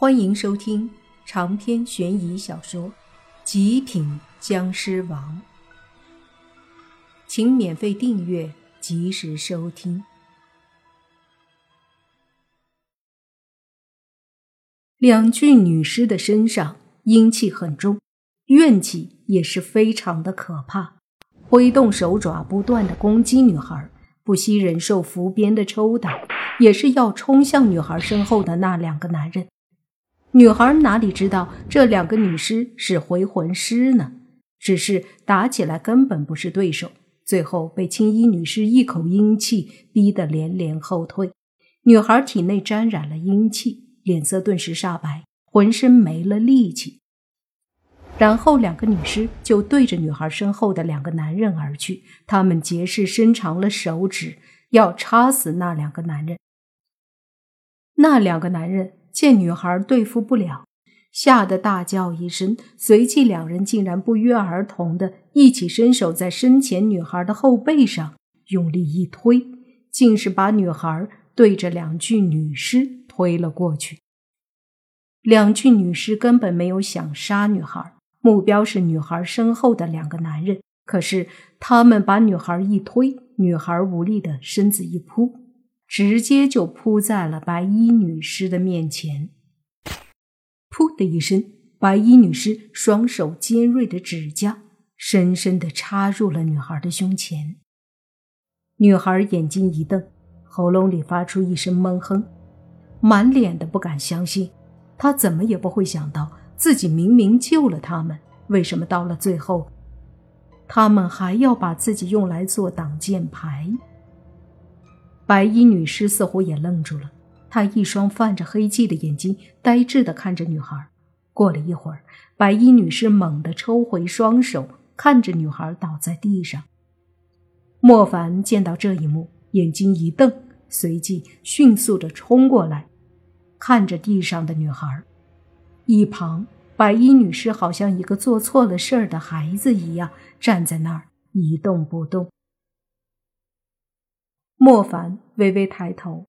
欢迎收听长篇悬疑小说《极品僵尸王》，请免费订阅，及时收听。两具女尸的身上阴气很重，怨气也是非常的可怕，挥动手爪不断的攻击女孩，不惜忍受伏鞭的抽打，也是要冲向女孩身后的那两个男人。女孩哪里知道这两个女尸是回魂师呢？只是打起来根本不是对手，最后被青衣女尸一口阴气逼得连连后退。女孩体内沾染了阴气，脸色顿时煞白，浑身没了力气。然后两个女尸就对着女孩身后的两个男人而去，他们结势伸长了手指，要插死那两个男人。那两个男人。见女孩对付不了，吓得大叫一声，随即两人竟然不约而同的一起伸手在身前女孩的后背上用力一推，竟是把女孩对着两具女尸推了过去。两具女尸根本没有想杀女孩，目标是女孩身后的两个男人。可是他们把女孩一推，女孩无力的身子一扑。直接就扑在了白衣女尸的面前，噗的一声，白衣女尸双手尖锐的指甲深深的插入了女孩的胸前。女孩眼睛一瞪，喉咙里发出一声闷哼，满脸的不敢相信。她怎么也不会想到，自己明明救了他们，为什么到了最后，他们还要把自己用来做挡箭牌？白衣女尸似乎也愣住了，她一双泛着黑气的眼睛呆滞地看着女孩。过了一会儿，白衣女尸猛地抽回双手，看着女孩倒在地上。莫凡见到这一幕，眼睛一瞪，随即迅速地冲过来，看着地上的女孩。一旁，白衣女尸好像一个做错了事儿的孩子一样，站在那儿一动不动。莫凡微微抬头，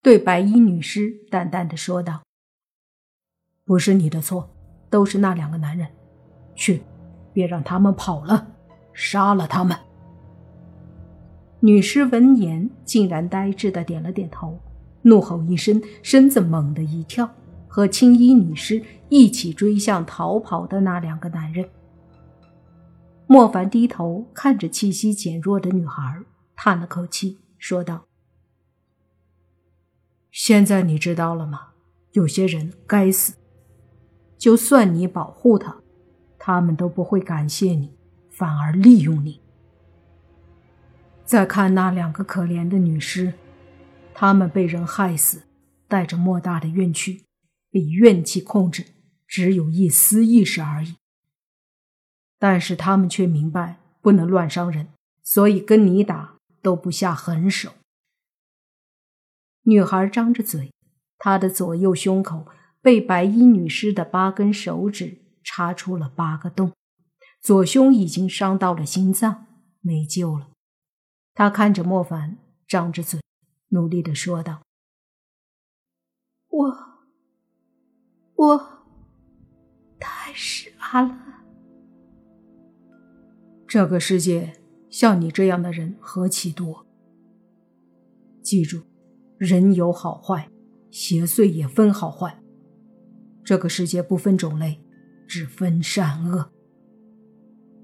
对白衣女尸淡淡的说道：“不是你的错，都是那两个男人。去，别让他们跑了，杀了他们。”女尸闻言，竟然呆滞的点了点头，怒吼一声，身子猛地一跳，和青衣女尸一起追向逃跑的那两个男人。莫凡低头看着气息减弱的女孩。叹了口气，说道：“现在你知道了吗？有些人该死，就算你保护他，他们都不会感谢你，反而利用你。再看那两个可怜的女尸，她们被人害死，带着莫大的怨气，被怨气控制，只有一丝意识而已。但是他们却明白不能乱伤人，所以跟你打。”都不下狠手。女孩张着嘴，她的左右胸口被白衣女尸的八根手指插出了八个洞，左胸已经伤到了心脏，没救了。她看着莫凡，张着嘴，努力的说道：“我，我太傻了。这个世界。”像你这样的人何其多！记住，人有好坏，邪祟也分好坏。这个世界不分种类，只分善恶。”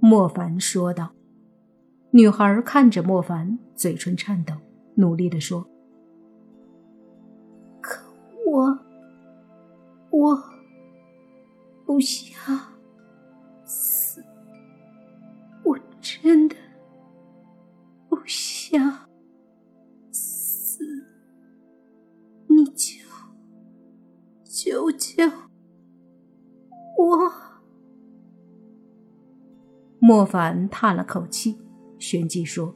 莫凡说道。女孩看着莫凡，嘴唇颤抖，努力的说：“可我，我不行莫凡叹了口气，旋即说：“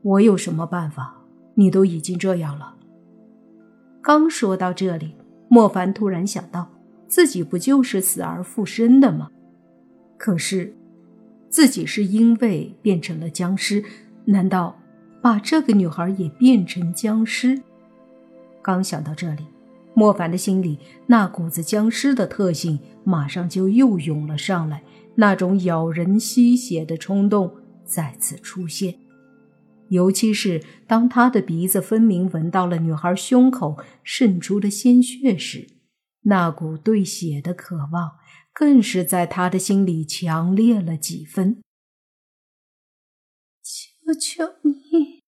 我有什么办法？你都已经这样了。”刚说到这里，莫凡突然想到，自己不就是死而复生的吗？可是，自己是因为变成了僵尸。难道把这个女孩也变成僵尸？刚想到这里，莫凡的心里那股子僵尸的特性马上就又涌了上来，那种咬人吸血的冲动再次出现。尤其是当他的鼻子分明闻到了女孩胸口渗出的鲜血时，那股对血的渴望更是在他的心里强烈了几分。求求你，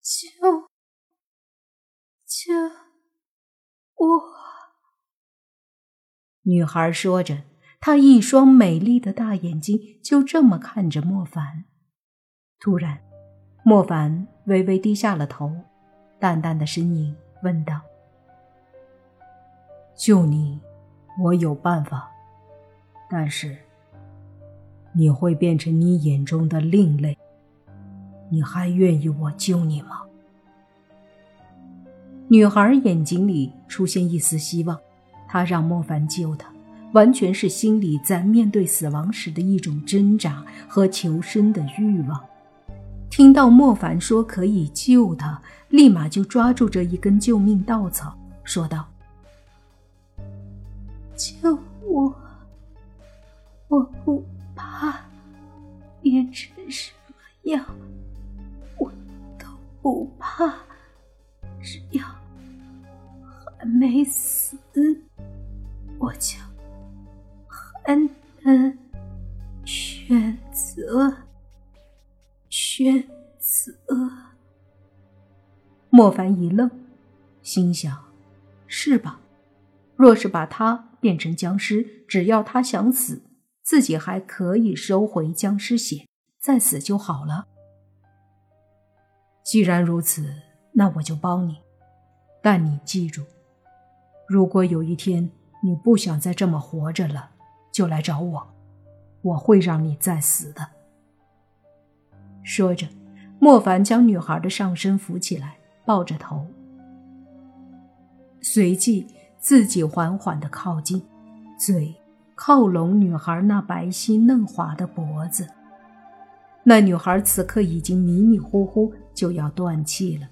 救救！我，女孩说着，她一双美丽的大眼睛就这么看着莫凡。突然，莫凡微微低下了头，淡淡的声音问道：“救你，我有办法，但是你会变成你眼中的另类，你还愿意我救你吗？”女孩眼睛里出现一丝希望，她让莫凡救她，完全是心里在面对死亡时的一种挣扎和求生的欲望。听到莫凡说可以救他，立马就抓住这一根救命稻草，说道：“救我，我不怕，变成什么样，我都不怕。”只要还没死，我就还能选择选择。莫凡一愣，心想：是吧？若是把他变成僵尸，只要他想死，自己还可以收回僵尸血，再死就好了。既然如此。那我就帮你，但你记住，如果有一天你不想再这么活着了，就来找我，我会让你再死的。说着，莫凡将女孩的上身扶起来，抱着头，随即自己缓缓的靠近，嘴靠拢女孩那白皙嫩滑的脖子。那女孩此刻已经迷迷糊糊，就要断气了。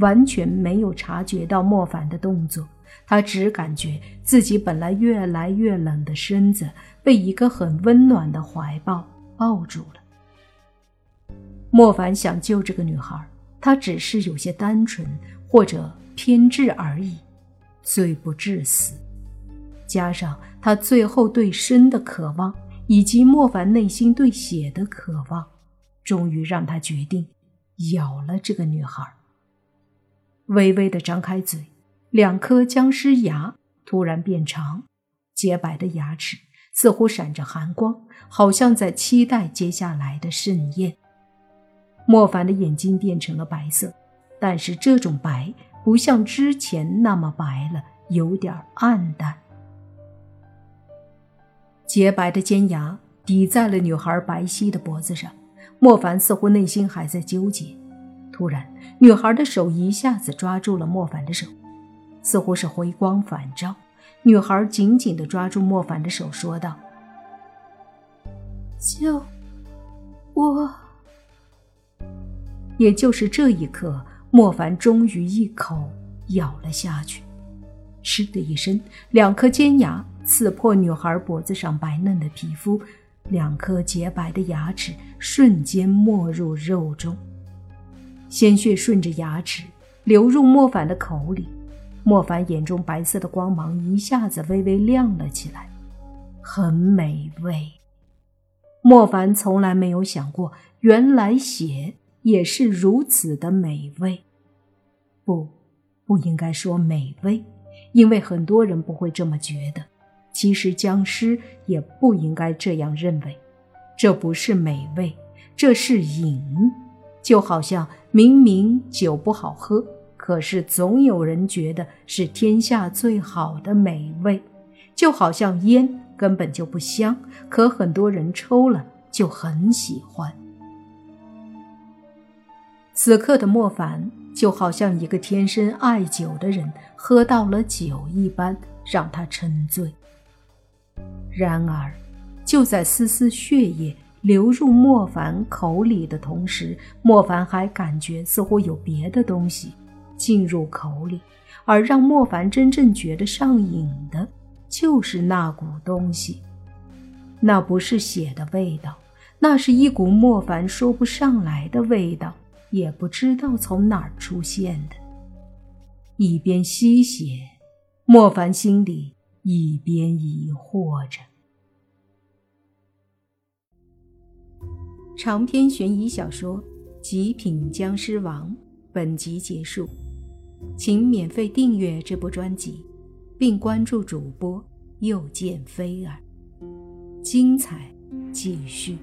完全没有察觉到莫凡的动作，他只感觉自己本来越来越冷的身子被一个很温暖的怀抱抱住了。莫凡想救这个女孩，他只是有些单纯或者偏执而已，罪不至死。加上他最后对生的渴望，以及莫凡内心对血的渴望，终于让他决定咬了这个女孩。微微的张开嘴，两颗僵尸牙突然变长，洁白的牙齿似乎闪着寒光，好像在期待接下来的盛宴。莫凡的眼睛变成了白色，但是这种白不像之前那么白了，有点暗淡。洁白的尖牙抵在了女孩白皙的脖子上，莫凡似乎内心还在纠结。突然，女孩的手一下子抓住了莫凡的手，似乎是回光返照。女孩紧紧地抓住莫凡的手，说道：“救我！”也就是这一刻，莫凡终于一口咬了下去。嗤的一声，两颗尖牙刺破女孩脖子上白嫩的皮肤，两颗洁白的牙齿瞬间没入肉中。鲜血顺着牙齿流入莫凡的口里，莫凡眼中白色的光芒一下子微微亮了起来，很美味。莫凡从来没有想过，原来血也是如此的美味。不，不应该说美味，因为很多人不会这么觉得。其实僵尸也不应该这样认为，这不是美味，这是瘾。就好像明明酒不好喝，可是总有人觉得是天下最好的美味。就好像烟根本就不香，可很多人抽了就很喜欢。此刻的莫凡就好像一个天生爱酒的人，喝到了酒一般，让他沉醉。然而，就在丝丝血液。流入莫凡口里的同时，莫凡还感觉似乎有别的东西进入口里，而让莫凡真正觉得上瘾的，就是那股东西。那不是血的味道，那是一股莫凡说不上来的味道，也不知道从哪儿出现的。一边吸血，莫凡心里一边疑惑着。长篇悬疑小说《极品僵尸王》本集结束，请免费订阅这部专辑，并关注主播又见菲儿，精彩继续。